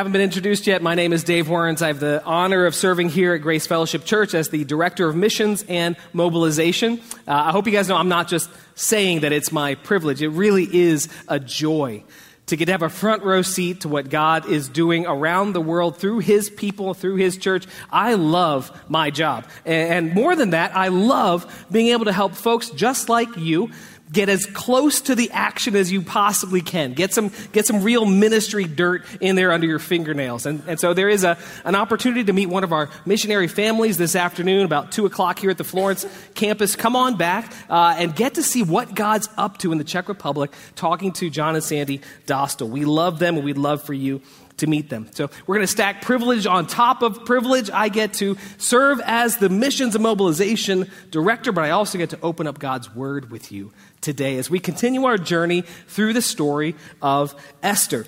Haven't been introduced yet, my name is Dave Warrens. I have the honor of serving here at Grace Fellowship Church as the Director of Missions and Mobilization. Uh, I hope you guys know I'm not just saying that it's my privilege, it really is a joy to get to have a front row seat to what God is doing around the world through His people, through His church. I love my job. And more than that, I love being able to help folks just like you get as close to the action as you possibly can. Get some, get some real ministry dirt in there under your fingernails. And, and so there is a, an opportunity to meet one of our missionary families this afternoon about 2 o'clock here at the Florence campus. Come on back uh, and get to see what God's up to in the Czech Republic, talking to John and Sandy Dostal. We love them and we'd love for you to meet them. So we're going to stack privilege on top of privilege. I get to serve as the missions and mobilization director, but I also get to open up God's word with you today as we continue our journey through the story of Esther.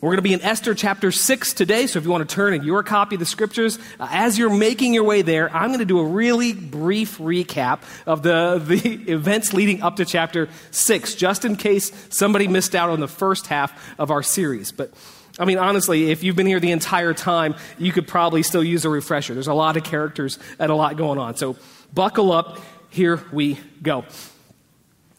We're going to be in Esther chapter 6 today, so if you want to turn in your copy of the scriptures, uh, as you're making your way there, I'm going to do a really brief recap of the, the events leading up to chapter 6, just in case somebody missed out on the first half of our series. But I mean, honestly, if you've been here the entire time, you could probably still use a refresher. There's a lot of characters and a lot going on. So buckle up. Here we go.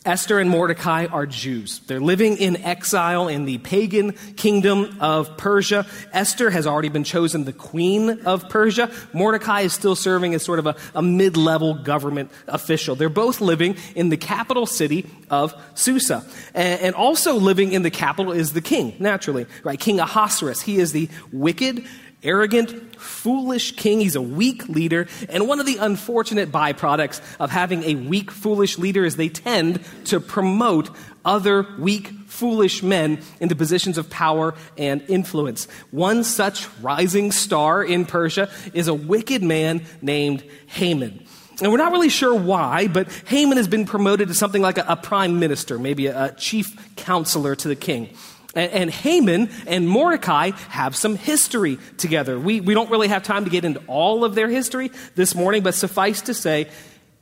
Esther and Mordecai are Jews. They're living in exile in the pagan kingdom of Persia. Esther has already been chosen the queen of Persia. Mordecai is still serving as sort of a, a mid level government official. They're both living in the capital city of Susa. And, and also living in the capital is the king, naturally, right? King Ahasuerus. He is the wicked, arrogant, foolish king. He's a weak leader. And one of the unfortunate byproducts of having a weak, foolish leader is they tend to promote other weak, foolish men into positions of power and influence. One such rising star in Persia is a wicked man named Haman. And we're not really sure why, but Haman has been promoted to something like a, a prime minister, maybe a, a chief counselor to the king. And, Haman and Mordecai have some history together. We, we don't really have time to get into all of their history this morning, but suffice to say,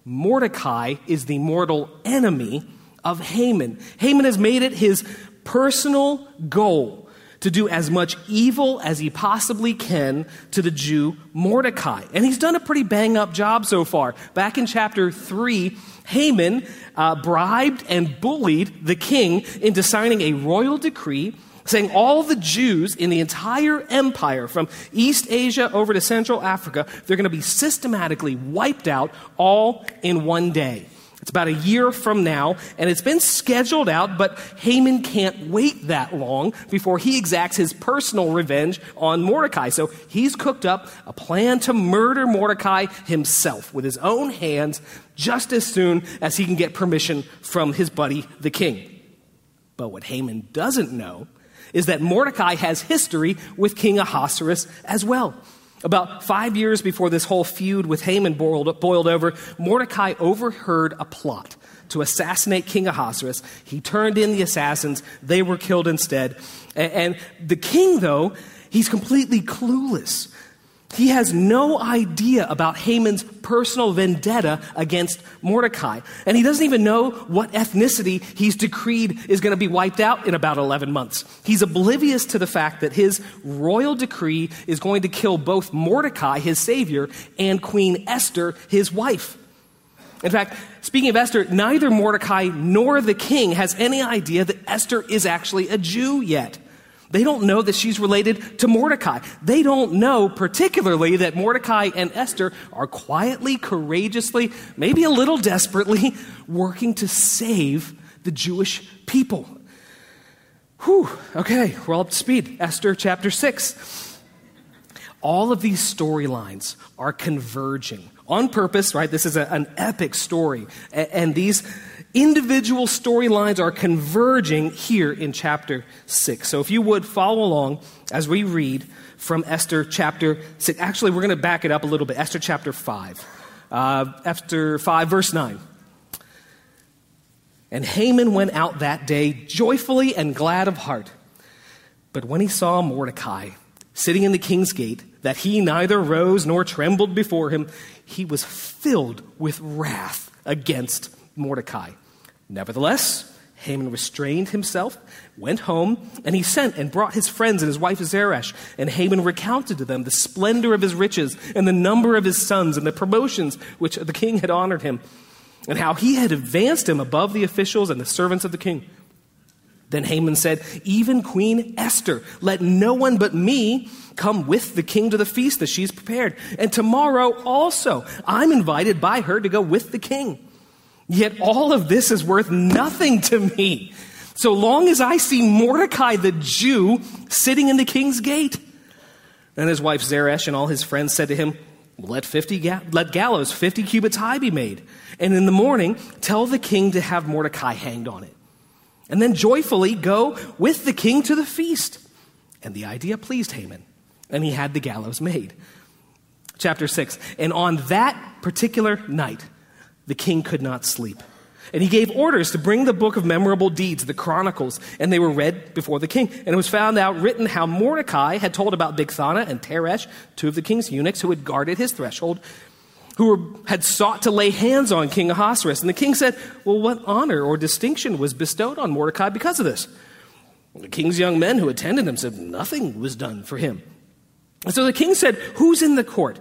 Mordecai is the mortal enemy of Haman. Haman has made it his personal goal to do as much evil as he possibly can to the Jew Mordecai. And he's done a pretty bang up job so far. Back in chapter 3, Haman uh, bribed and bullied the king into signing a royal decree saying all the Jews in the entire empire, from East Asia over to Central Africa, they're going to be systematically wiped out all in one day. It's about a year from now, and it's been scheduled out, but Haman can't wait that long before he exacts his personal revenge on Mordecai. So he's cooked up a plan to murder Mordecai himself with his own hands just as soon as he can get permission from his buddy, the king. But what Haman doesn't know is that Mordecai has history with King Ahasuerus as well. About five years before this whole feud with Haman boiled, boiled over, Mordecai overheard a plot to assassinate King Ahasuerus. He turned in the assassins, they were killed instead. And, and the king, though, he's completely clueless he has no idea about Haman's personal vendetta against Mordecai. And he doesn't even know what ethnicity he's decreed is going to be wiped out in about 11 months. He's oblivious to the fact that his royal decree is going to kill both Mordecai, his savior, and Queen Esther, his wife. In fact, speaking of Esther, neither Mordecai nor the king has any idea that Esther is actually a Jew yet. They don't know that she's related to Mordecai. They don't know, particularly, that Mordecai and Esther are quietly, courageously, maybe a little desperately, working to save the Jewish people. Whew, okay, we're all up to speed. Esther chapter 6. All of these storylines are converging on purpose, right? This is a, an epic story. And, and these individual storylines are converging here in chapter 6. So if you would follow along as we read from Esther chapter 6. Actually, we're going to back it up a little bit. Esther chapter 5. Uh, Esther 5, verse 9. And Haman went out that day joyfully and glad of heart. But when he saw Mordecai sitting in the king's gate, that he neither rose nor trembled before him, he was filled with wrath against Mordecai. Nevertheless, Haman restrained himself, went home, and he sent and brought his friends and his wife Zeresh. And Haman recounted to them the splendor of his riches and the number of his sons and the promotions which the king had honored him, and how he had advanced him above the officials and the servants of the king. Then Haman said, Even Queen Esther, let no one but me come with the king to the feast that she's prepared. And tomorrow also, I'm invited by her to go with the king. Yet all of this is worth nothing to me, so long as I see Mordecai the Jew sitting in the king's gate. Then his wife Zeresh and all his friends said to him, let, 50 ga- let gallows 50 cubits high be made. And in the morning, tell the king to have Mordecai hanged on it. And then joyfully go with the king to the feast. And the idea pleased Haman, and he had the gallows made. Chapter 6. And on that particular night, the king could not sleep. And he gave orders to bring the book of memorable deeds, the Chronicles, and they were read before the king. And it was found out written how Mordecai had told about Bigthana and Teresh, two of the king's eunuchs who had guarded his threshold, who were, had sought to lay hands on King Ahasuerus. And the king said, Well, what honor or distinction was bestowed on Mordecai because of this? The king's young men who attended him said, Nothing was done for him. And so the king said, Who's in the court?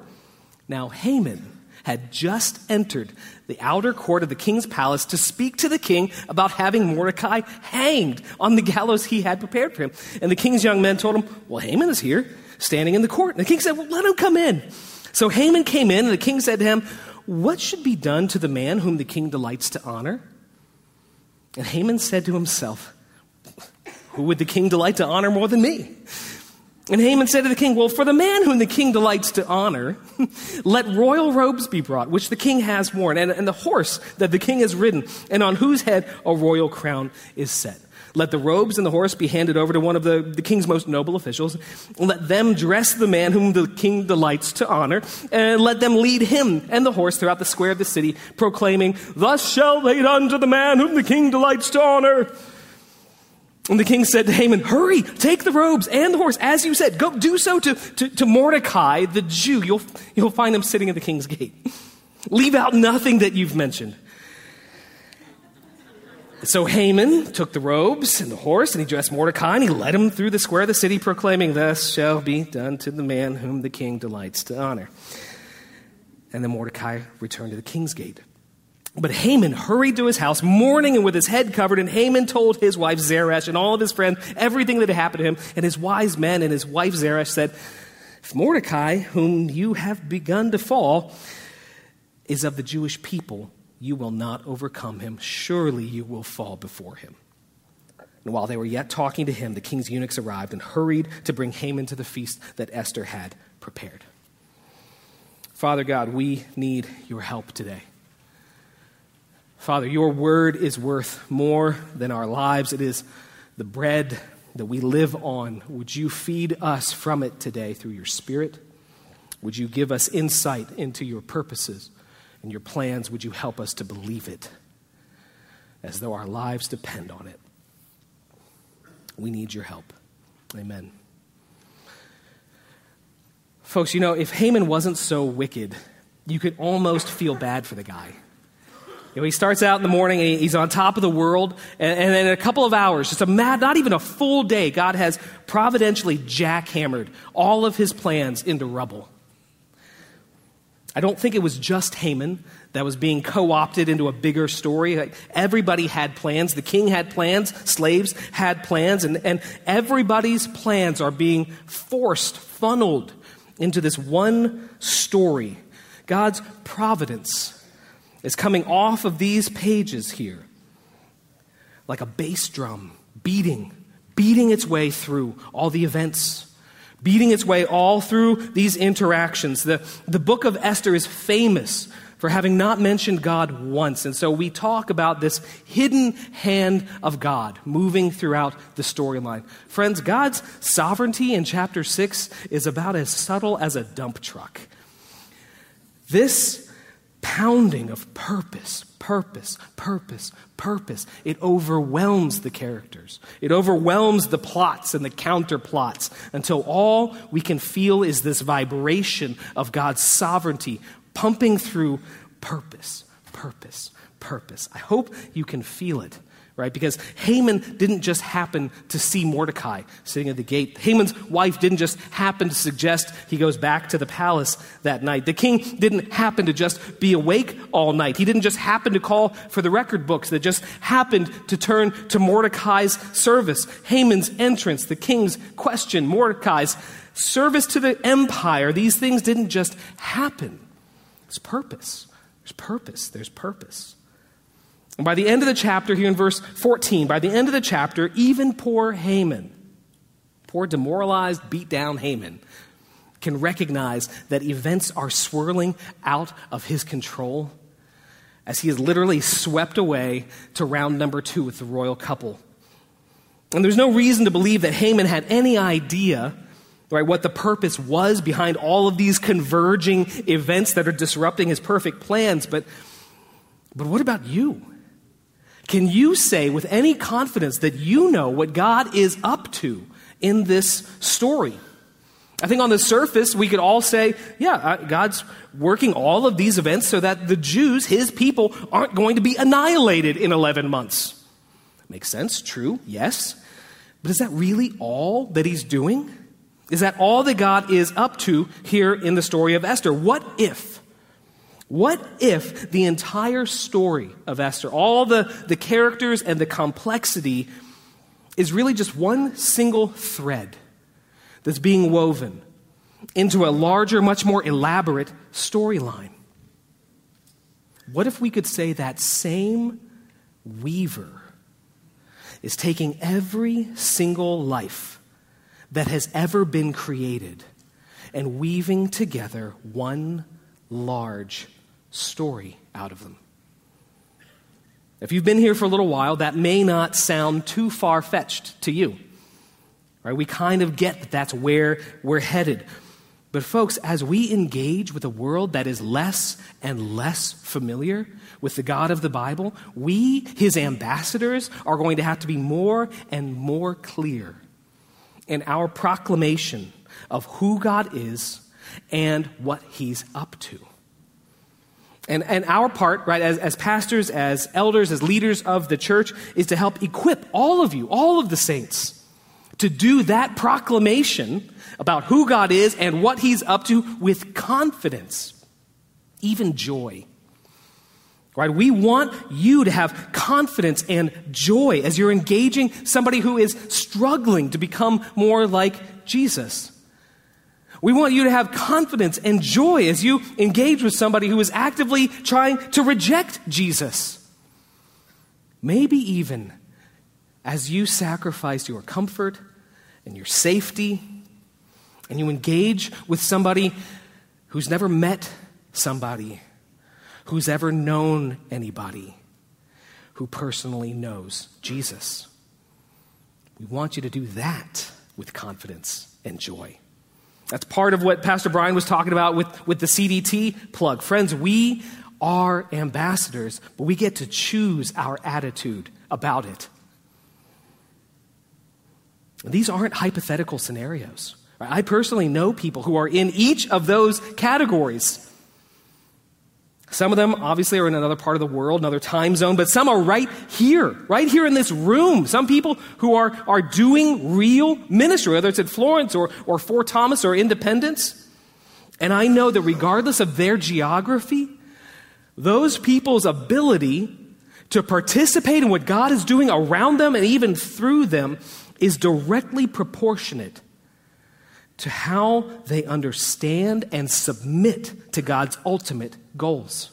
Now Haman had just entered the outer court of the king's palace to speak to the king about having Mordecai hanged on the gallows he had prepared for him. And the king's young men told him, Well, Haman is here, standing in the court. And the king said, Well, let him come in. So Haman came in, and the king said to him, What should be done to the man whom the king delights to honor? And Haman said to himself, Who would the king delight to honor more than me? And Haman said to the king, Well, for the man whom the king delights to honor, let royal robes be brought, which the king has worn, and, and the horse that the king has ridden, and on whose head a royal crown is set. Let the robes and the horse be handed over to one of the, the king's most noble officials. Let them dress the man whom the king delights to honor, and let them lead him and the horse throughout the square of the city, proclaiming, Thus shall they done to the man whom the king delights to honor. And the king said to Haman, Hurry, take the robes and the horse, as you said. Go do so to, to, to, Mordecai, the Jew. You'll, you'll find him sitting at the king's gate. Leave out nothing that you've mentioned. So Haman took the robes and the horse, and he dressed Mordecai, and he led him through the square of the city, proclaiming, Thus shall be done to the man whom the king delights to honor. And then Mordecai returned to the king's gate. But Haman hurried to his house, mourning and with his head covered. And Haman told his wife Zeresh and all of his friends everything that had happened to him. And his wise men and his wife Zeresh said, If Mordecai, whom you have begun to fall, is of the Jewish people, you will not overcome him. Surely you will fall before him. And while they were yet talking to him, the king's eunuchs arrived and hurried to bring Haman to the feast that Esther had prepared. Father God, we need your help today. Father, your word is worth more than our lives. It is the bread that we live on. Would you feed us from it today through your Spirit? Would you give us insight into your purposes and your plans? Would you help us to believe it as though our lives depend on it? We need your help. Amen. Folks, you know, if Haman wasn't so wicked, you could almost feel bad for the guy. You know, he starts out in the morning and he's on top of the world, and, and in a couple of hours, just a mad, not even a full day, God has providentially jackhammered all of his plans into rubble. I don't think it was just Haman that was being co opted into a bigger story. Like, everybody had plans. The king had plans. Slaves had plans. And, and everybody's plans are being forced, funneled into this one story God's providence is coming off of these pages here like a bass drum beating, beating its way through all the events, beating its way all through these interactions. The, the book of Esther is famous for having not mentioned God once. And so we talk about this hidden hand of God moving throughout the storyline. Friends, God's sovereignty in chapter 6 is about as subtle as a dump truck. This pounding of purpose, purpose, purpose, purpose. It overwhelms the characters. It overwhelms the plots and the counterplots until all we can feel is this vibration of God's sovereignty pumping through purpose, purpose, purpose. I hope you can feel it right? Because Haman didn't just happen to see Mordecai sitting at the gate. Haman's wife didn't just happen to suggest he goes back to the palace that night. The king didn't happen to just be awake all night. He didn't just happen to call for the record books that just happened to turn to Mordecai's service. Haman's entrance, the king's question, Mordecai's service to the empire. These things didn't just happen. There's purpose. There's purpose. There's purpose. And by the end of the chapter, here in verse 14, by the end of the chapter, even poor Haman, poor demoralized, beat down Haman, can recognize that events are swirling out of his control as he is literally swept away to round number two with the royal couple. And there's no reason to believe that Haman had any idea right, what the purpose was behind all of these converging events that are disrupting his perfect plans. But, but what about you? Can you say with any confidence that you know what God is up to in this story? I think on the surface, we could all say, yeah, uh, God's working all of these events so that the Jews, his people, aren't going to be annihilated in 11 months. Makes sense, true, yes. But is that really all that he's doing? Is that all that God is up to here in the story of Esther? What if? What if the entire story of Esther, all the, the characters and the complexity, is really just one single thread that's being woven into a larger, much more elaborate storyline? What if we could say that same weaver is taking every single life that has ever been created and weaving together one large story out of them. If you've been here for a little while, that may not sound too far fetched to you. Right? We kind of get that that's where we're headed. But, folks, as we engage with a world that is less and less familiar with the God of the Bible, we, his ambassadors, are going to have to be more and more clear in our proclamation of who God is and what he's up to. And, and our part, right, as, as pastors, as elders, as leaders of the church, is to help equip all of you, all of the saints, to do that proclamation about who God is and what He's up to with confidence, even joy. Right? We want you to have confidence and joy as you're engaging somebody who is struggling to become more like Jesus. We want you to have confidence and joy as you engage with somebody who is actively trying to reject Jesus. Maybe even as you sacrifice your comfort and your safety and you engage with somebody who's never met somebody who's ever known anybody who personally knows Jesus. We want you to do that with confidence and joy. That's part of what Pastor Brian was talking about with, with the CDT plug. Friends, we are ambassadors, but we get to choose our attitude about it. These aren't hypothetical scenarios. I personally know people who are in each of those categories. Some of them obviously are in another part of the world, another time zone, but some are right here, right here in this room. Some people who are, are doing real ministry, whether it's at Florence or, or Fort Thomas or Independence. And I know that regardless of their geography, those people's ability to participate in what God is doing around them and even through them is directly proportionate to how they understand and submit to God's ultimate goals.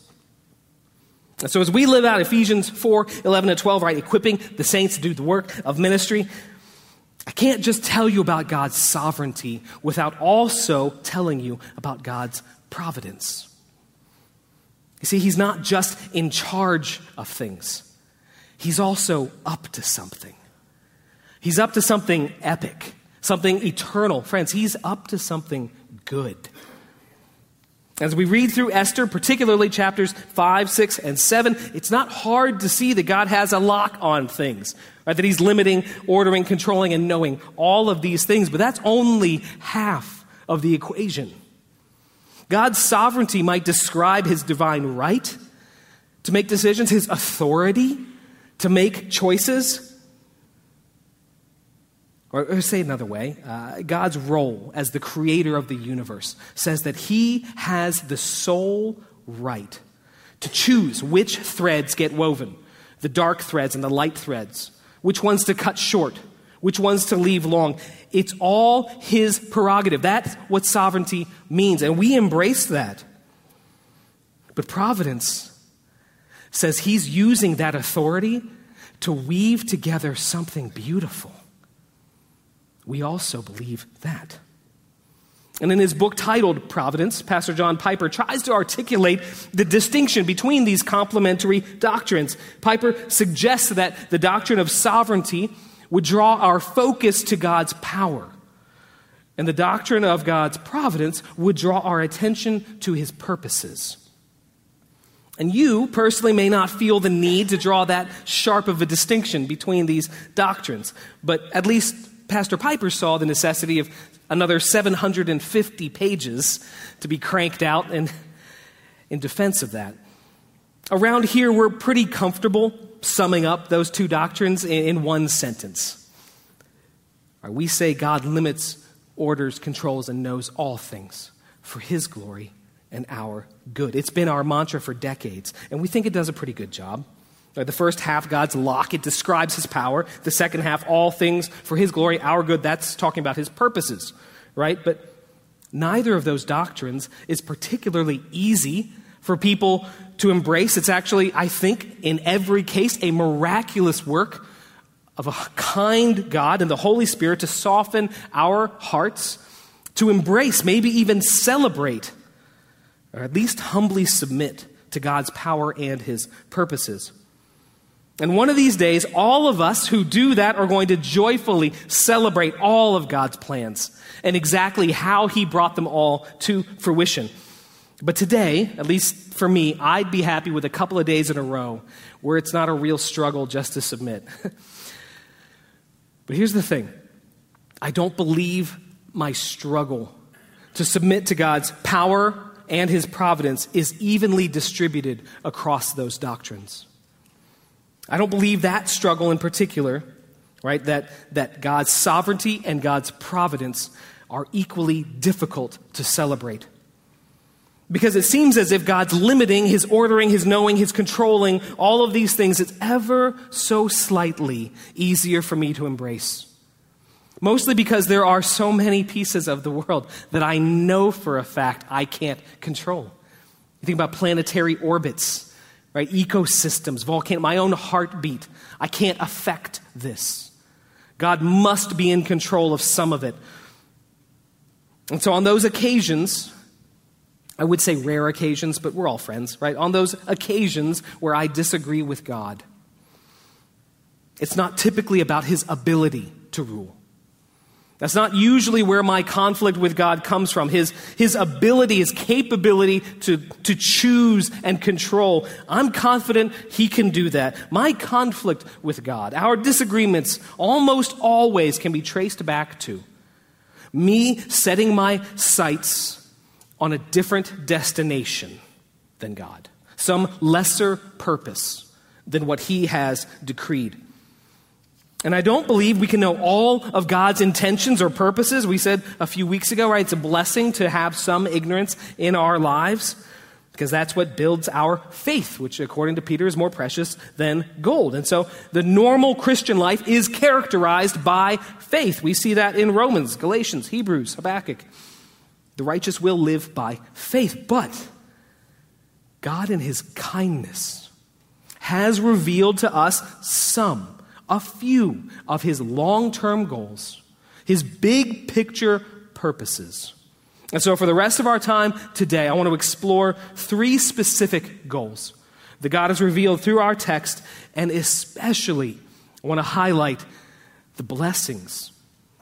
And so, as we live out Ephesians 4 11 and 12, right, equipping the saints to do the work of ministry, I can't just tell you about God's sovereignty without also telling you about God's providence. You see, He's not just in charge of things, He's also up to something. He's up to something epic, something eternal. Friends, He's up to something good. As we read through Esther, particularly chapters 5, 6, and 7, it's not hard to see that God has a lock on things, right? That He's limiting, ordering, controlling, and knowing all of these things, but that's only half of the equation. God's sovereignty might describe His divine right to make decisions, His authority to make choices. Or, or say another way, uh, God's role as the creator of the universe says that he has the sole right to choose which threads get woven the dark threads and the light threads, which ones to cut short, which ones to leave long. It's all his prerogative. That's what sovereignty means, and we embrace that. But providence says he's using that authority to weave together something beautiful. We also believe that. And in his book titled Providence, Pastor John Piper tries to articulate the distinction between these complementary doctrines. Piper suggests that the doctrine of sovereignty would draw our focus to God's power, and the doctrine of God's providence would draw our attention to his purposes. And you personally may not feel the need to draw that sharp of a distinction between these doctrines, but at least Pastor Piper saw the necessity of another 750 pages to be cranked out in, in defense of that. Around here, we're pretty comfortable summing up those two doctrines in, in one sentence. Right, we say God limits, orders, controls, and knows all things for His glory and our good. It's been our mantra for decades, and we think it does a pretty good job. Uh, the first half, God's lock, it describes his power. The second half, all things for his glory, our good, that's talking about his purposes, right? But neither of those doctrines is particularly easy for people to embrace. It's actually, I think, in every case, a miraculous work of a kind God and the Holy Spirit to soften our hearts, to embrace, maybe even celebrate, or at least humbly submit to God's power and his purposes. And one of these days, all of us who do that are going to joyfully celebrate all of God's plans and exactly how He brought them all to fruition. But today, at least for me, I'd be happy with a couple of days in a row where it's not a real struggle just to submit. but here's the thing I don't believe my struggle to submit to God's power and His providence is evenly distributed across those doctrines. I don't believe that struggle in particular, right? That, that God's sovereignty and God's providence are equally difficult to celebrate. Because it seems as if God's limiting, His ordering, His knowing, His controlling, all of these things, it's ever so slightly easier for me to embrace. Mostly because there are so many pieces of the world that I know for a fact I can't control. You think about planetary orbits right? Ecosystems, volcano, my own heartbeat. I can't affect this. God must be in control of some of it. And so on those occasions, I would say rare occasions, but we're all friends, right? On those occasions where I disagree with God, it's not typically about his ability to rule. That's not usually where my conflict with God comes from. His, his ability, his capability to, to choose and control. I'm confident he can do that. My conflict with God, our disagreements, almost always can be traced back to me setting my sights on a different destination than God, some lesser purpose than what he has decreed. And I don't believe we can know all of God's intentions or purposes. We said a few weeks ago, right? It's a blessing to have some ignorance in our lives because that's what builds our faith, which, according to Peter, is more precious than gold. And so the normal Christian life is characterized by faith. We see that in Romans, Galatians, Hebrews, Habakkuk. The righteous will live by faith. But God, in his kindness, has revealed to us some a few of his long term goals, his big picture purposes. And so, for the rest of our time today, I want to explore three specific goals that God has revealed through our text, and especially I want to highlight the blessings,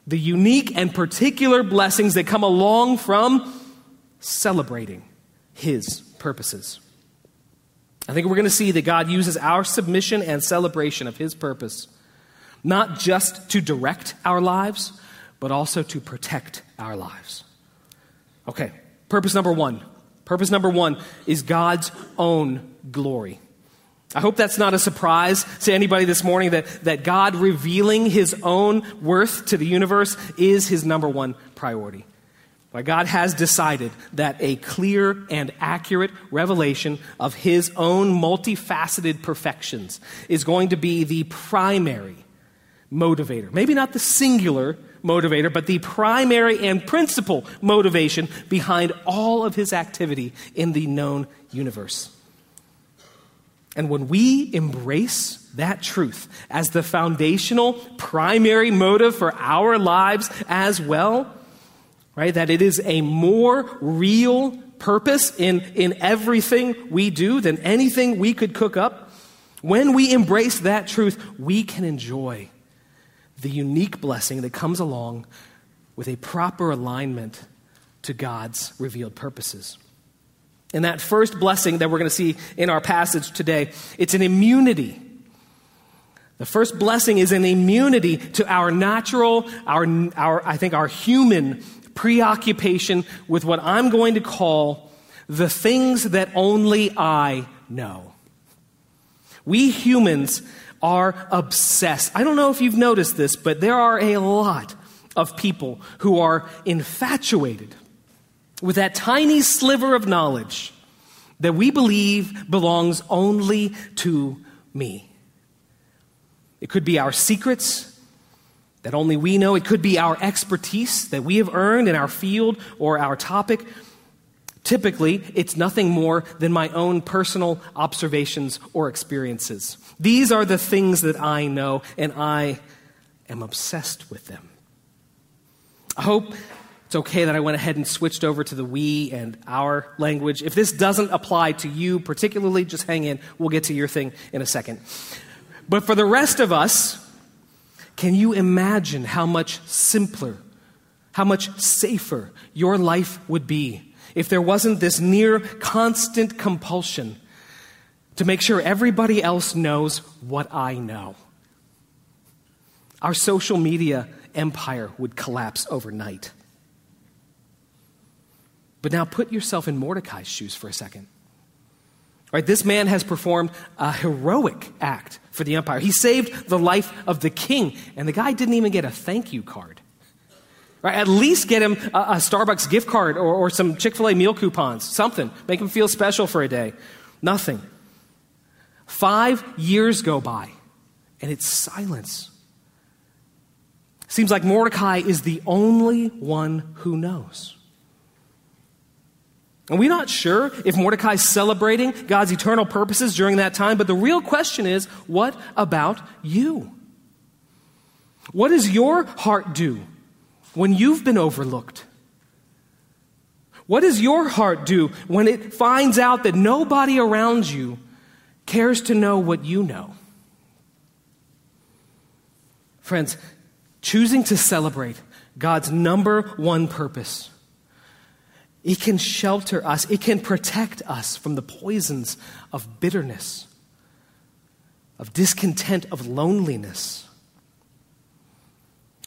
the unique and particular blessings that come along from celebrating His purposes. I think we're going to see that God uses our submission and celebration of His purpose not just to direct our lives, but also to protect our lives. Okay, purpose number one. Purpose number one is God's own glory. I hope that's not a surprise to anybody this morning that, that God revealing his own worth to the universe is his number one priority. But God has decided that a clear and accurate revelation of his own multifaceted perfections is going to be the primary motivator. Maybe not the singular motivator, but the primary and principal motivation behind all of his activity in the known universe. And when we embrace that truth as the foundational, primary motive for our lives as well, right, that it is a more real purpose in, in everything we do than anything we could cook up, when we embrace that truth, we can enjoy the unique blessing that comes along with a proper alignment to God's revealed purposes. And that first blessing that we're going to see in our passage today, it's an immunity. The first blessing is an immunity to our natural, our, our, I think, our human preoccupation with what I'm going to call the things that only I know. We humans are obsessed. I don't know if you've noticed this, but there are a lot of people who are infatuated with that tiny sliver of knowledge that we believe belongs only to me. It could be our secrets that only we know, it could be our expertise that we have earned in our field or our topic. Typically, it's nothing more than my own personal observations or experiences. These are the things that I know, and I am obsessed with them. I hope it's okay that I went ahead and switched over to the we and our language. If this doesn't apply to you particularly, just hang in. We'll get to your thing in a second. But for the rest of us, can you imagine how much simpler, how much safer your life would be if there wasn't this near constant compulsion to make sure everybody else knows what I know? Our social media empire would collapse overnight. But now put yourself in Mordecai's shoes for a second. Right, this man has performed a heroic act for the empire. He saved the life of the king, and the guy didn't even get a thank you card. Right, at least get him a, a Starbucks gift card or, or some Chick fil A meal coupons, something. Make him feel special for a day. Nothing. Five years go by, and it's silence. Seems like Mordecai is the only one who knows. And we're not sure if Mordecai's celebrating God's eternal purposes during that time, but the real question is what about you? What does your heart do when you've been overlooked? What does your heart do when it finds out that nobody around you cares to know what you know? Friends, choosing to celebrate God's number one purpose it can shelter us, it can protect us from the poisons of bitterness, of discontent, of loneliness.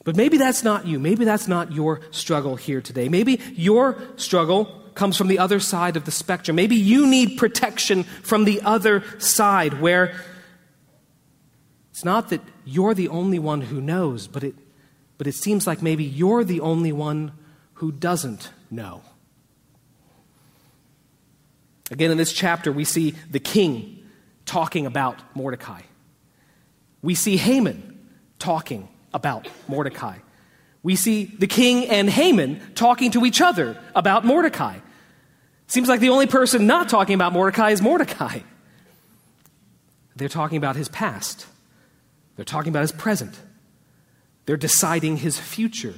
But maybe that's not you. Maybe that's not your struggle here today. Maybe your struggle comes from the other side of the spectrum. Maybe you need protection from the other side where it's not that you're the only one who knows, but it, but it seems like maybe you're the only one who doesn't know. Again, in this chapter, we see the king talking about Mordecai. We see Haman talking about Mordecai. We see the king and Haman talking to each other about Mordecai. Seems like the only person not talking about Mordecai is Mordecai. They're talking about his past, they're talking about his present, they're deciding his future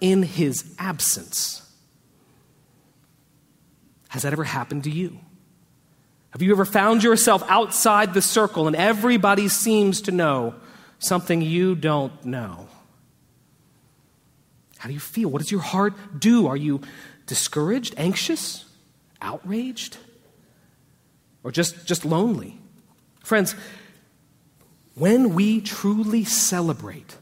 in his absence. Has that ever happened to you? Have you ever found yourself outside the circle and everybody seems to know something you don't know? How do you feel? What does your heart do? Are you discouraged, anxious, outraged, or just, just lonely? Friends, when we truly celebrate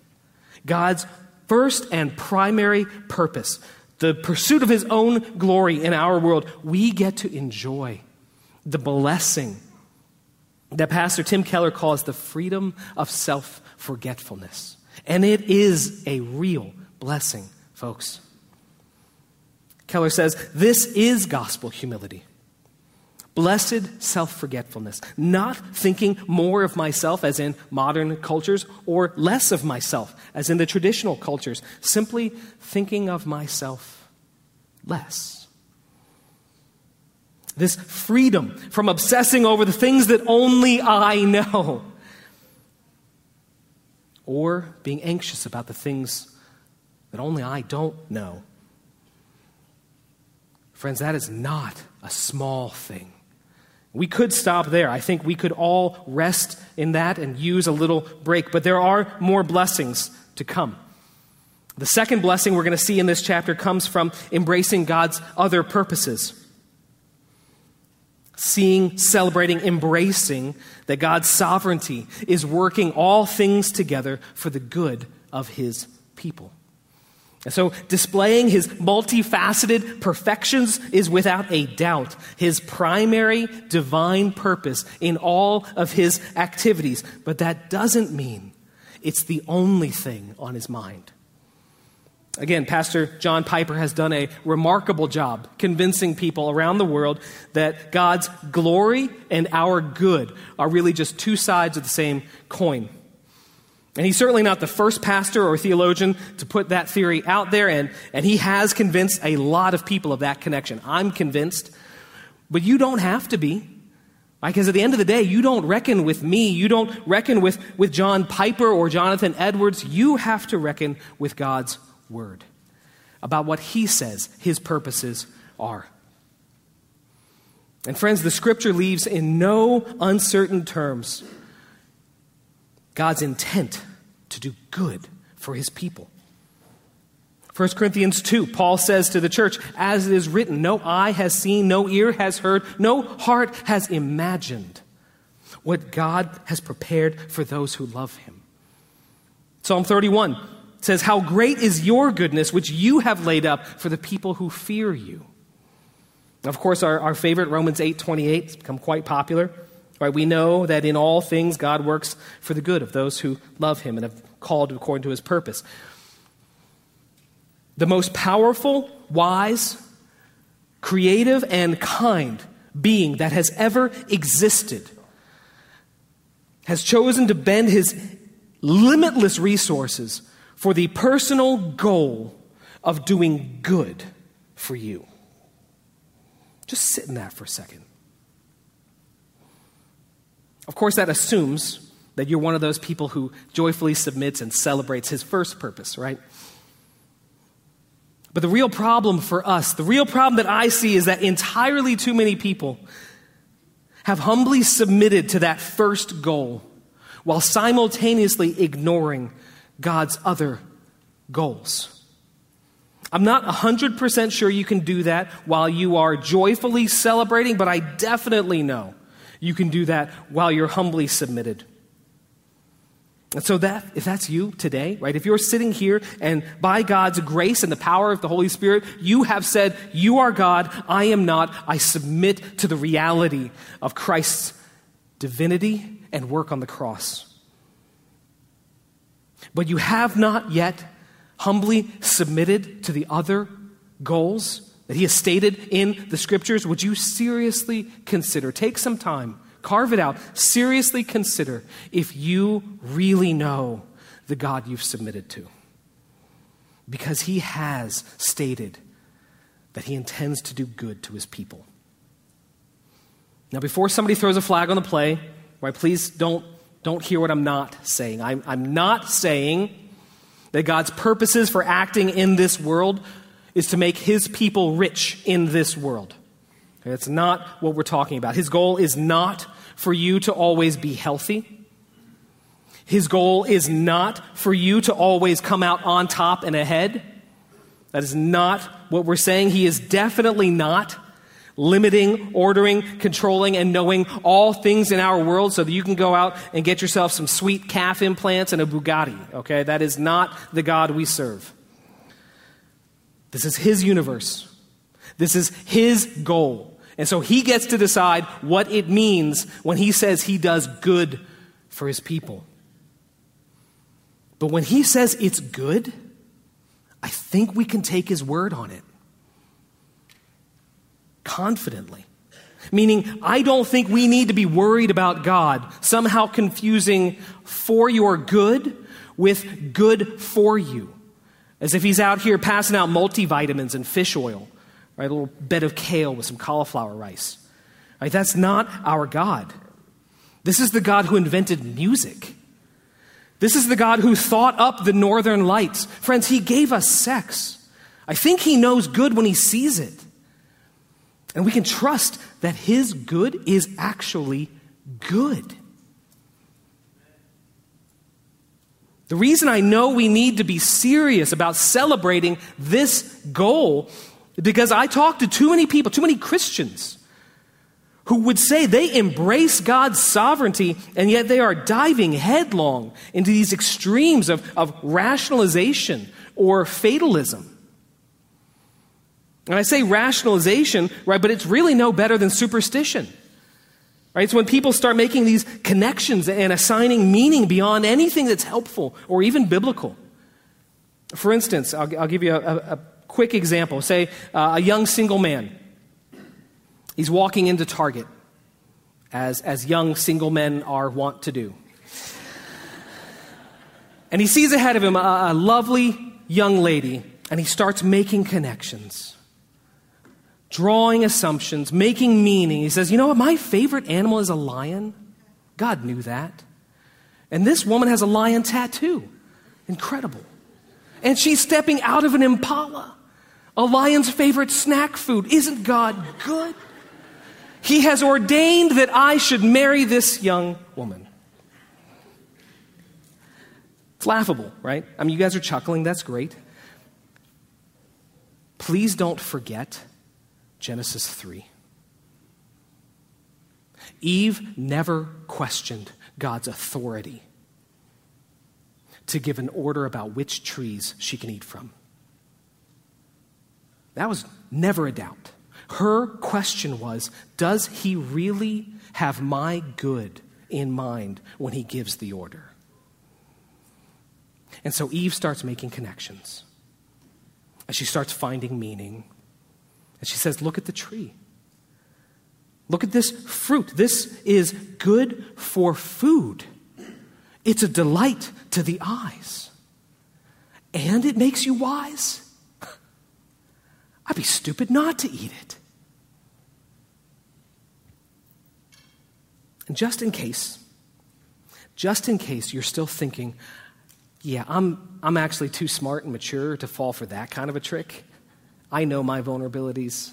God's first and primary purpose, the pursuit of his own glory in our world, we get to enjoy the blessing that Pastor Tim Keller calls the freedom of self forgetfulness. And it is a real blessing, folks. Keller says this is gospel humility. Blessed self forgetfulness, not thinking more of myself as in modern cultures or less of myself as in the traditional cultures, simply thinking of myself less. This freedom from obsessing over the things that only I know or being anxious about the things that only I don't know. Friends, that is not a small thing. We could stop there. I think we could all rest in that and use a little break, but there are more blessings to come. The second blessing we're going to see in this chapter comes from embracing God's other purposes. Seeing, celebrating, embracing that God's sovereignty is working all things together for the good of his people. And so, displaying his multifaceted perfections is without a doubt his primary divine purpose in all of his activities. But that doesn't mean it's the only thing on his mind. Again, Pastor John Piper has done a remarkable job convincing people around the world that God's glory and our good are really just two sides of the same coin. And he's certainly not the first pastor or theologian to put that theory out there, and, and he has convinced a lot of people of that connection. I'm convinced, but you don't have to be. Because at the end of the day, you don't reckon with me. You don't reckon with, with John Piper or Jonathan Edwards. You have to reckon with God's word about what he says his purposes are. And friends, the scripture leaves in no uncertain terms God's intent to do good for his people. 1 Corinthians 2, Paul says to the church, As it is written, no eye has seen, no ear has heard, no heart has imagined what God has prepared for those who love him. Psalm 31 says, How great is your goodness, which you have laid up for the people who fear you. Of course, our, our favorite Romans 8 28 has become quite popular. Right? We know that in all things God works for the good of those who love him and have called according to his purpose. The most powerful, wise, creative, and kind being that has ever existed has chosen to bend his limitless resources for the personal goal of doing good for you. Just sit in that for a second. Of course, that assumes that you're one of those people who joyfully submits and celebrates his first purpose, right? But the real problem for us, the real problem that I see is that entirely too many people have humbly submitted to that first goal while simultaneously ignoring God's other goals. I'm not 100% sure you can do that while you are joyfully celebrating, but I definitely know you can do that while you're humbly submitted. And so that if that's you today, right? If you're sitting here and by God's grace and the power of the Holy Spirit, you have said, "You are God, I am not. I submit to the reality of Christ's divinity and work on the cross." But you have not yet humbly submitted to the other goals that he has stated in the scriptures, would you seriously consider? Take some time, carve it out, seriously consider if you really know the God you've submitted to. Because he has stated that he intends to do good to his people. Now, before somebody throws a flag on the play, right, please don't, don't hear what I'm not saying. I'm, I'm not saying that God's purposes for acting in this world is to make his people rich in this world. That's not what we're talking about. His goal is not for you to always be healthy. His goal is not for you to always come out on top and ahead. That is not what we're saying. He is definitely not limiting, ordering, controlling, and knowing all things in our world so that you can go out and get yourself some sweet calf implants and a Bugatti. Okay? That is not the God we serve. This is His universe. This is His goal. And so he gets to decide what it means when he says he does good for his people. But when he says it's good, I think we can take his word on it confidently. Meaning, I don't think we need to be worried about God somehow confusing for your good with good for you. As if he's out here passing out multivitamins and fish oil, right? A little bed of kale with some cauliflower rice. Right? That's not our God. This is the God who invented music. This is the God who thought up the northern lights. Friends, he gave us sex. I think he knows good when he sees it. And we can trust that his good is actually good. The reason I know we need to be serious about celebrating this goal is because I talk to too many people, too many Christians, who would say they embrace God's sovereignty, and yet they are diving headlong into these extremes of, of rationalization or fatalism. And I say rationalization, right, but it's really no better than superstition. Right? It's when people start making these connections and assigning meaning beyond anything that's helpful or even biblical. For instance, I'll, I'll give you a, a, a, quick example. Say uh, a young single man. He's walking into Target, as, as young single men are wont to do. And he sees ahead of him a, a lovely young lady, and he starts making connections drawing assumptions, making meaning. He says, You know what? My favorite animal is a lion. God knew that. And this woman has a lion tattoo. Incredible. And she's stepping out of an impala, a lion's favorite snack food. Isn't God good? He has ordained that I should marry this young woman. It's laughable, right? I mean, you guys are chuckling. That's great. Please don't forget Genesis 3. Eve never questioned God's authority to give an order about which trees she can eat from. That was never a doubt. Her question was Does he really have my good in mind when he gives the order? And so Eve starts making connections. And she starts finding meaning and she says, Look at the tree. Look at this fruit. This is good for food. It's a delight to the eyes. And it makes you wise. I'd be stupid not to eat it. And just in case, just in case you're still thinking, yeah, I'm, I'm actually too smart and mature to fall for that kind of a trick. I know my vulnerabilities.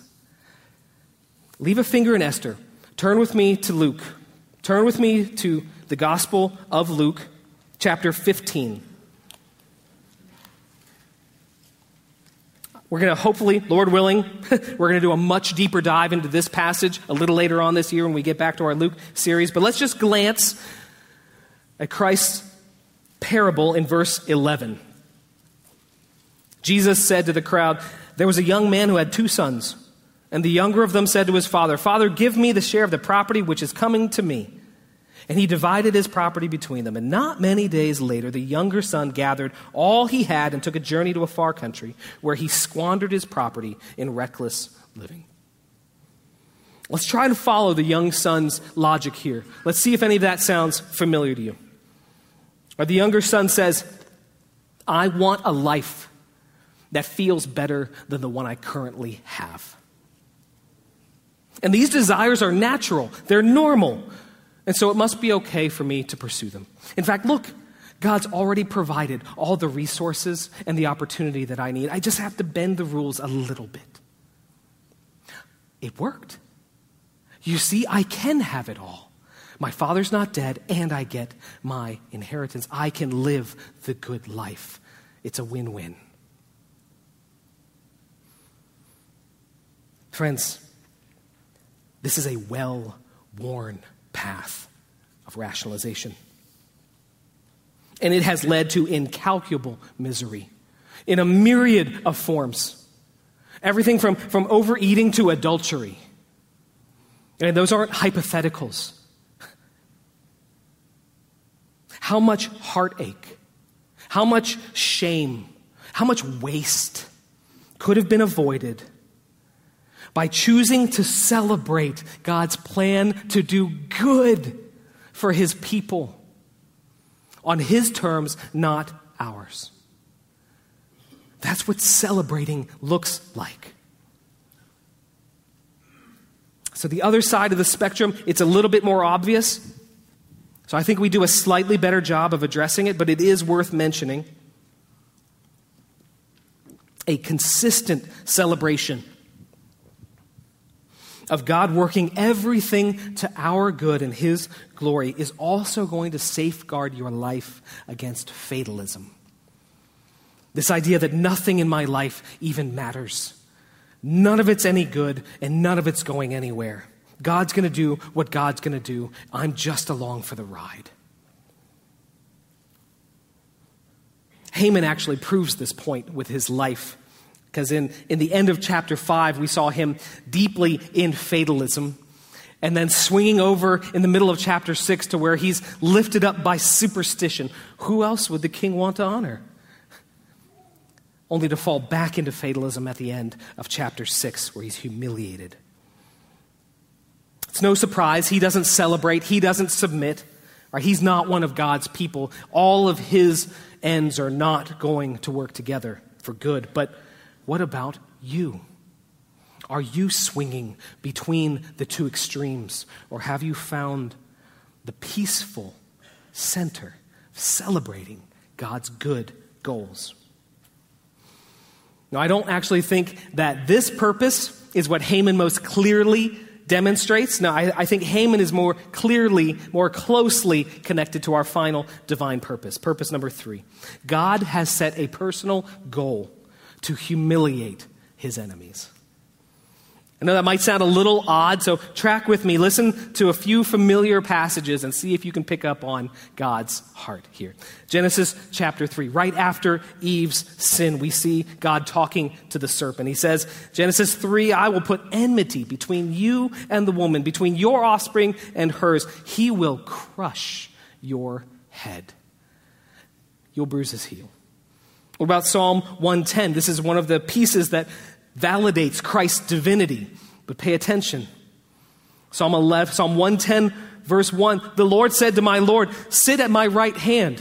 Leave a finger in Esther. Turn with me to Luke. Turn with me to the Gospel of Luke, chapter 15. We're going to hopefully, Lord willing, we're going to do a much deeper dive into this passage a little later on this year when we get back to our Luke series. But let's just glance at Christ's parable in verse 11. Jesus said to the crowd, there was a young man who had two sons. And the younger of them said to his father, Father, give me the share of the property which is coming to me. And he divided his property between them. And not many days later, the younger son gathered all he had and took a journey to a far country where he squandered his property in reckless living. Let's try to follow the young son's logic here. Let's see if any of that sounds familiar to you. Or the younger son says, I want a life that feels better than the one I currently have. And these desires are natural, they're normal. And so it must be okay for me to pursue them. In fact, look, God's already provided all the resources and the opportunity that I need. I just have to bend the rules a little bit. It worked. You see, I can have it all. My father's not dead, and I get my inheritance. I can live the good life. It's a win win. Friends, this is a well worn path of rationalization. And it has led to incalculable misery in a myriad of forms. Everything from, from overeating to adultery, And those aren't hypotheticals. How much heartache, how much shame, how much waste could have been avoided by choosing to celebrate God's plan to do good for his people on his terms, not ours. That's what celebrating looks like. So, the other side of the spectrum, it's a little bit more obvious. So, I think we do a slightly better job of addressing it, but it is worth mentioning. A consistent celebration of God working everything to our good and His glory is also going to safeguard your life against fatalism. This idea that nothing in my life even matters. None of it's any good and none of it's going anywhere. God's going to do what God's going to do. I'm just along for the ride. Haman actually proves this point with his life. Because in, in the end of chapter 5, we saw him deeply in fatalism. And then swinging over in the middle of chapter 6 to where he's lifted up by superstition. Who else would the king want to honor? Only to fall back into fatalism at the end of chapter 6, where he's humiliated. It's no surprise he doesn't celebrate, he doesn't submit. Right? He's not one of God's people. All of his ends are not going to work together for good. But what about you? Are you swinging between the two extremes? Or have you found the peaceful center celebrating God's good goals? Now, I don't actually think that this purpose is what Haman most clearly demonstrates. Now, I, I, think Haman is more clearly, more closely connected to our final divine purpose. Purpose number three God has set a personal goal to humiliate his enemies. I know that might sound a little odd, so track with me. Listen to a few familiar passages and see if you can pick up on God's heart here. Genesis chapter 3, right after Eve's sin, we see God talking to the serpent. He says, Genesis 3, I will put enmity between you and the woman, between your offspring and hers. He will crush your head, you'll bruise his heel. What about Psalm 110? This is one of the pieces that validates Christ's divinity. But pay attention. Psalm 11, Psalm 110, verse 1 The Lord said to my Lord, Sit at my right hand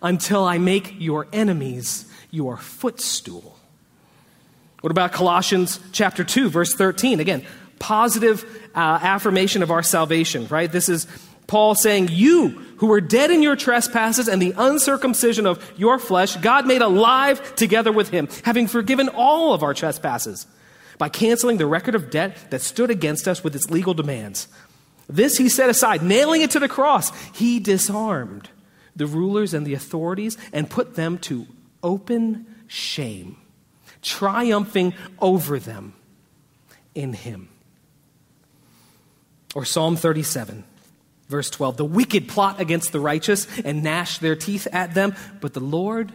until I make your enemies your footstool. What about Colossians chapter 2, verse 13? Again, positive uh, affirmation of our salvation, right? This is Paul saying, You who were dead in your trespasses and the uncircumcision of your flesh, God made alive together with him, having forgiven all of our trespasses by canceling the record of debt that stood against us with its legal demands. This he set aside, nailing it to the cross. He disarmed the rulers and the authorities and put them to open shame, triumphing over them in him. Or Psalm 37. Verse 12 The wicked plot against the righteous and gnash their teeth at them, but the Lord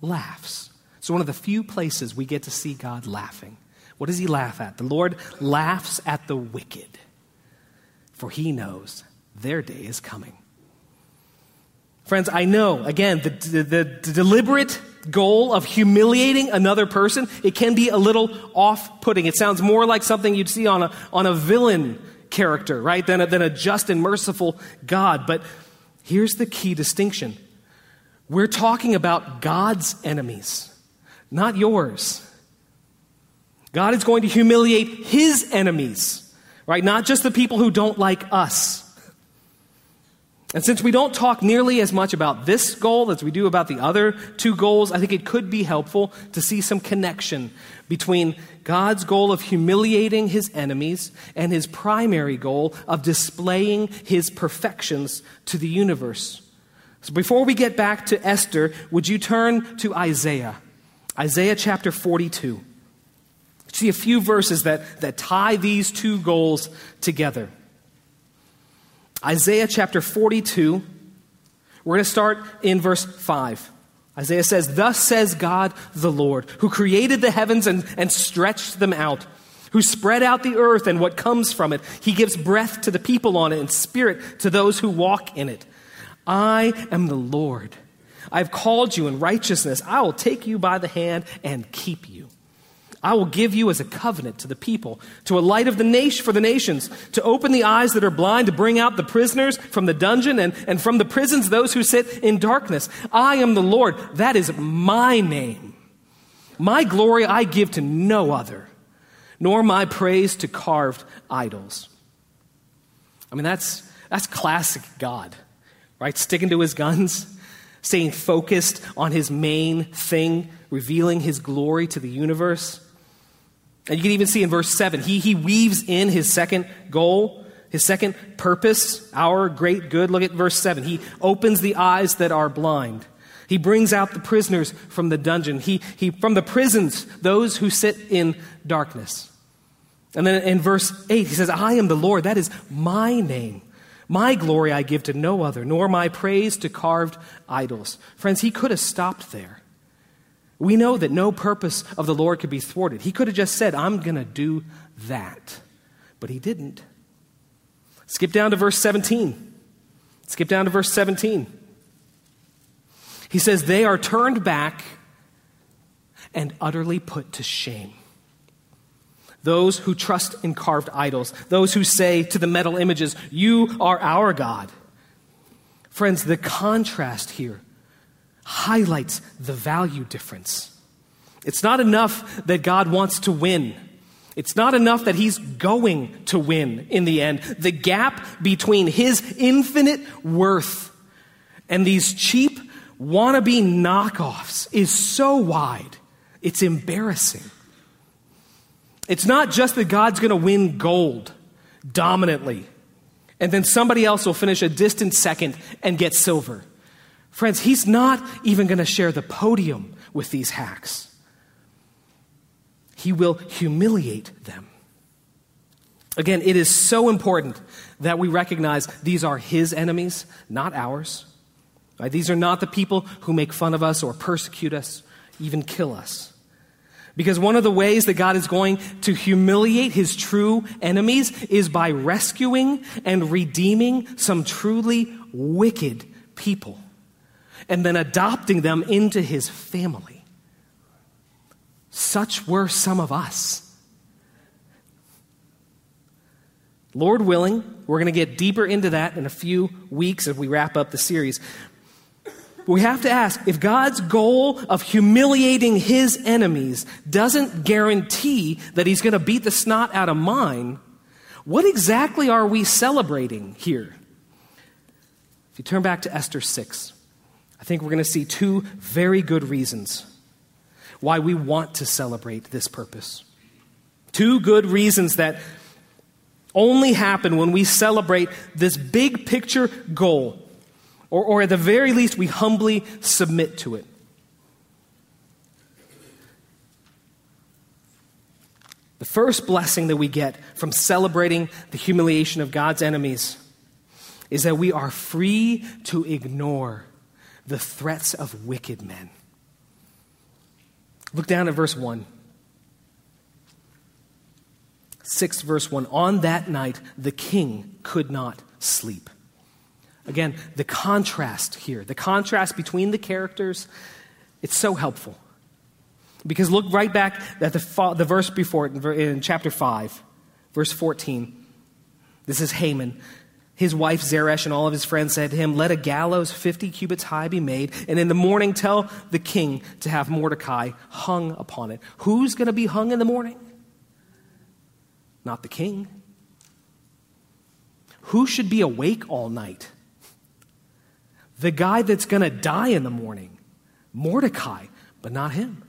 laughs. So, one of the few places we get to see God laughing. What does he laugh at? The Lord laughs at the wicked, for he knows their day is coming. Friends, I know, again, the, the, the, deliberate goal of humiliating another person, it can be a little off putting. It sounds more like something you'd see on a, on a villain character, right, than a, than a just and merciful God. But here's the key distinction we're talking about God's enemies, not yours. God is going to humiliate his enemies, right? Not just the people who don't like us. And since we don't talk nearly as much about this goal as we do about the other two goals, I think it could be helpful to see some connection between God's goal of humiliating his enemies and his primary goal of displaying his perfections to the universe. So before we get back to Esther, would you turn to Isaiah? Isaiah chapter 42. See a few verses that, that tie these two goals together. Isaiah chapter 42, we're going to start in verse 5. Isaiah says, Thus says God the Lord, who created the heavens and, and stretched them out who spread out the earth and what comes from it. He gives breath to the people on it and spirit to those who walk in it. I am the Lord. I have called you in righteousness. I will take you by the hand and keep you. I will give you as a covenant to the people, to a light of the nation for the nations, to open the eyes that are blind, to bring out the prisoners from the dungeon and, and from the prisons those who sit in darkness. I am the Lord. That is my name. My glory I give to no other, nor my praise to carved idols. I mean, that's, that's classic God, right? Sticking to his guns, staying focused on his main thing, revealing his glory to the universe. And you can even see in verse 7, he, he weaves in his second goal, his second purpose, our great good. Look at verse 7. He opens the eyes that are blind. He brings out the prisoners from the dungeon. He, he, from the prisons, those who sit in darkness. And then in verse 8, he says, I am the Lord. That is my name. My glory I give to no other, nor my praise to carved idols. Friends, he could have stopped there. We know that no purpose of the Lord could be thwarted. He could have just said, I'm going to do that. But he didn't. Skip down to verse 17. Skip down to verse 17. He says, They are turned back and utterly put to shame. Those who trust in carved idols, those who say to the metal images, You are our God. Friends, the contrast here highlights the value difference. It's not enough that God wants to win. It's not enough that he's going to win in the end. The gap between his infinite worth and these cheap wannabe knockoffs is so wide, it's embarrassing. It's not just that God's going to win gold dominantly, and then somebody else will finish a distant second and get silver. Friends, he's not even going to share the podium with these hacks. He will humiliate them. Again, it is so important that we recognize these are his enemies, not ours. Right? These are not the people who make fun of us or persecute us, even kill us. Because one of the ways that God is going to humiliate his true enemies is by rescuing and redeeming some truly wicked people and then adopting them into his family. Such were some of us. Lord willing, we're going to get deeper into that in a few weeks as we wrap up the series. We have to ask if God's goal of humiliating his enemies doesn't guarantee that he's going to beat the snot out of mine, what exactly are we celebrating here? If you turn back to Esther 6, I think we're going to see two very good reasons why we want to celebrate this purpose. Two good reasons that only happen when we celebrate this big picture goal, or, or at the very least, we humbly submit to it. The first blessing that we get from celebrating the humiliation of God's enemies is that we are free to ignore the threats of wicked men. Look down at verse 1. 6 verse 1 On that night, the king could not sleep. Again, the contrast here, the contrast between the characters, it's so helpful. Because look right back at the, the verse before it in, in chapter 5, verse 14. This is Haman his wife Zeresh and all of his friends said to him, Let a gallows 50 cubits high be made, and in the morning tell the king to have Mordecai hung upon it. Who's going to be hung in the morning? Not the king. Who should be awake all night? The guy that's going to die in the morning. Mordecai, but not him.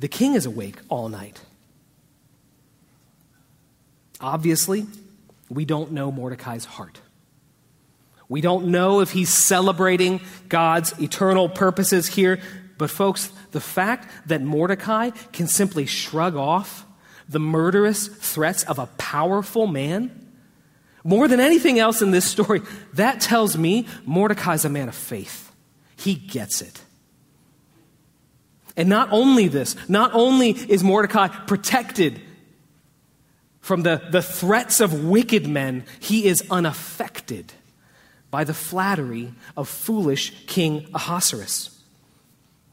The king is awake all night. Obviously, we don't know Mordecai's heart. We don't know if he's celebrating God's eternal purposes here. But, folks, the fact that Mordecai can simply shrug off the murderous threats of a powerful man, more than anything else in this story, that tells me Mordecai's a man of faith. He gets it. And not only this, not only is Mordecai protected from the, the threats of wicked men, he is unaffected by the flattery of foolish King Ahasuerus.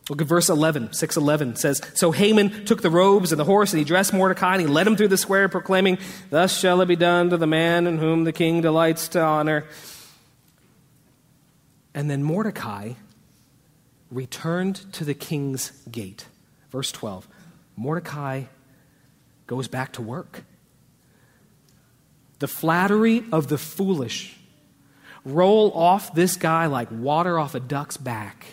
Look at verse 11, 611 says, So Haman took the robes and the horse, and he dressed Mordecai, and he led him through the square, proclaiming, Thus shall it be done to the man in whom the king delights to honor. And then Mordecai returned to the king's gate. Verse 12 Mordecai goes back to work. The flattery of the foolish roll off this guy like water off a duck's back.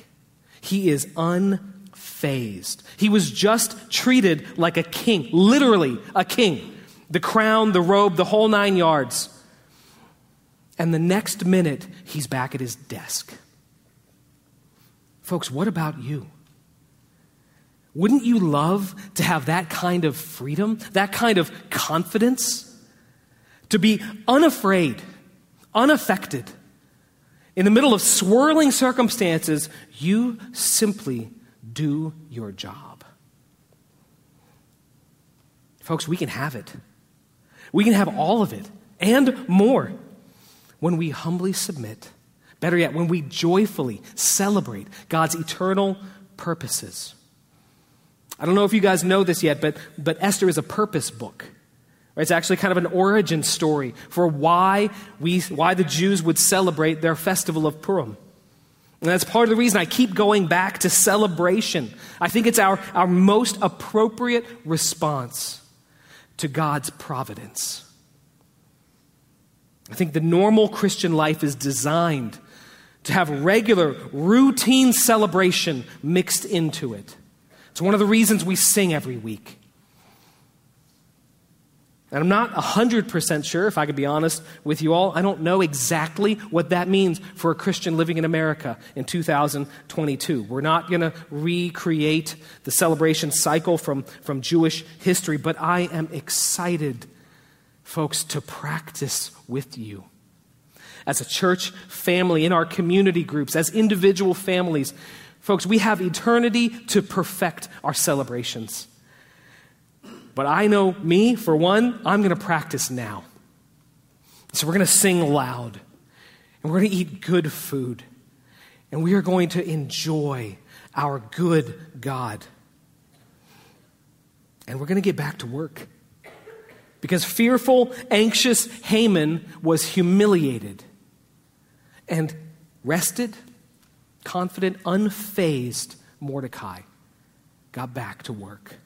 He is unfazed. He was just treated like a king, literally a king. The crown, the robe, the whole nine yards. And the next minute, he's back at his desk. Folks, what about you? Wouldn't you love to have that kind of freedom, that kind of confidence? To be unafraid, unaffected. In the middle of swirling circumstances, you simply do your job. Folks, we can have it. We can have all of it and more when we humbly submit. Better yet, when we joyfully celebrate God's eternal purposes. I don't know if you guys know this yet, but, but Esther is a purpose book. It's actually kind of an origin story for why, we, why the Jews would celebrate their festival of Purim. And that's part of the reason I keep going back to celebration. I think it's our, our most appropriate response to God's providence. I think the normal Christian life is designed to have regular, routine celebration mixed into it. It's one of the reasons we sing every week. And I'm not 100% sure, if I could be honest with you all, I don't know exactly what that means for a Christian living in America in 2022. We're not going to recreate the celebration cycle from, from Jewish history, but I am excited, folks, to practice with you. As a church family, in our community groups, as individual families, folks, we have eternity to perfect our celebrations. But I know me, for one, I'm going to practice now. So we're going to sing loud, and we're going to eat good food, and we are going to enjoy our good God. And we're going to get back to work. Because fearful, anxious Haman was humiliated and rested, confident, unfazed Mordecai got back to work.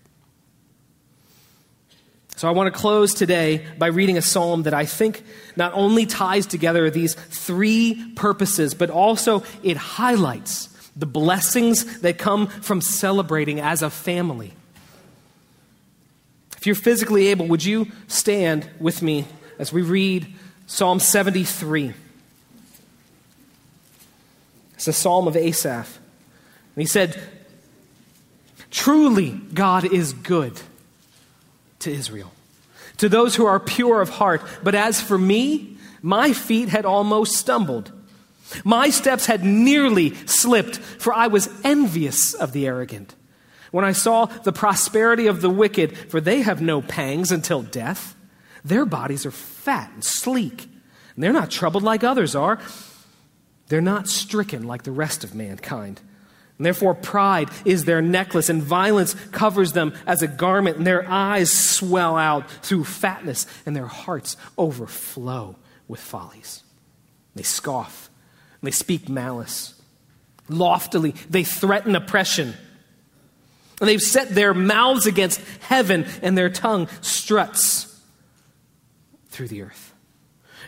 So I want to close today by reading a psalm that I think not only ties together these three purposes, but also it highlights the blessings that come from celebrating as a family. If you're physically able, would you stand with me as we read Psalm 73? It's a psalm of Asaph. And he said, Truly, God is good to Israel, to those who are pure of heart. But as for me, my feet had almost stumbled. My steps had nearly slipped, for I was envious of the arrogant. When I saw the prosperity of the wicked, for they have no pangs until death, their bodies are fat and sleek, and they're not troubled like others are. They're not stricken like the rest of mankind. And therefore, pride is their necklace, and violence covers them as a garment, and their eyes swell out through fatness, and their hearts overflow with follies. They scoff, they speak malice. Loftily, they threaten oppression. And they've set their mouths against heaven, and their tongue struts through the earth.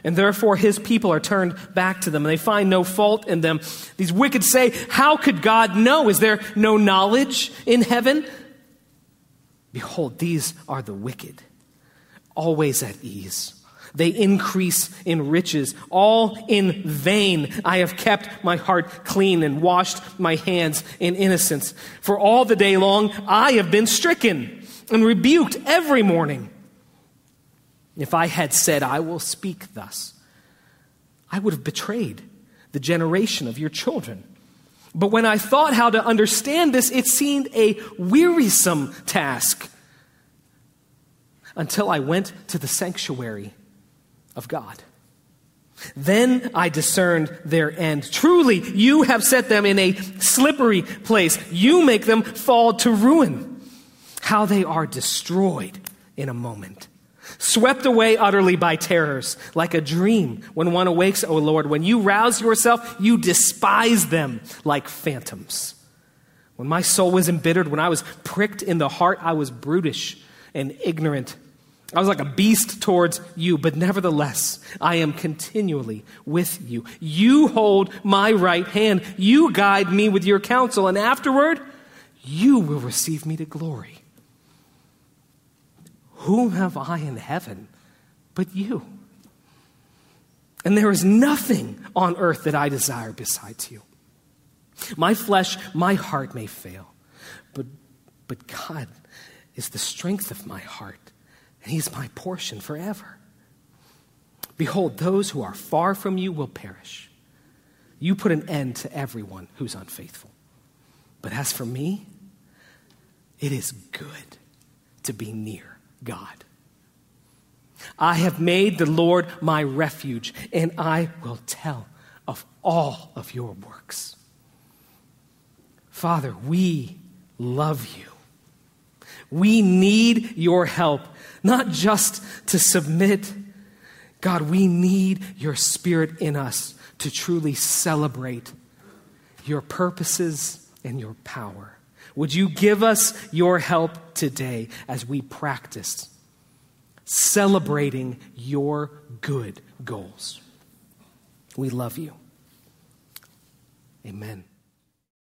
And therefore, his people are turned back to them, and they find no fault in them. These wicked say, How could God know? Is there no knowledge in heaven? Behold, these are the wicked, always at ease. They increase in riches, all in vain. I have kept my heart clean and washed my hands in innocence. For all the day long, I have been stricken and rebuked every morning. If I had said, I will speak thus, I would have betrayed the generation of your children. But when I thought how to understand this, it seemed a wearisome task. until I went to the sanctuary of God. Then I discerned their end. Truly, you have set them in a slippery place. You make them fall to ruin. How they are destroyed in a moment. Swept away utterly by terrors, like a dream when one awakes, O Lord. When you rouse yourself, you despise them like phantoms. When my soul was embittered, when I was pricked in the heart, I was brutish and ignorant. I was like a beast towards you, but nevertheless, I am continually with you. You hold my right hand. You guide me with your counsel, and afterward, you will receive me to glory. Whom have I in heaven but you? And there is nothing on earth that I desire besides you. My flesh, my heart may fail, but, but God is the strength of my heart and he's my portion forever. Behold, those who are far from you will perish. You put an end to everyone who's unfaithful. But as for me, it is good to be near God. I have made the Lord my refuge, and I will tell of all of your works. Father, we love you. We need your help not just to submit. God, we need your spirit in us to truly celebrate your purposes and your power. Would you give us your help today as we practice celebrating your good goals? We love you. Amen.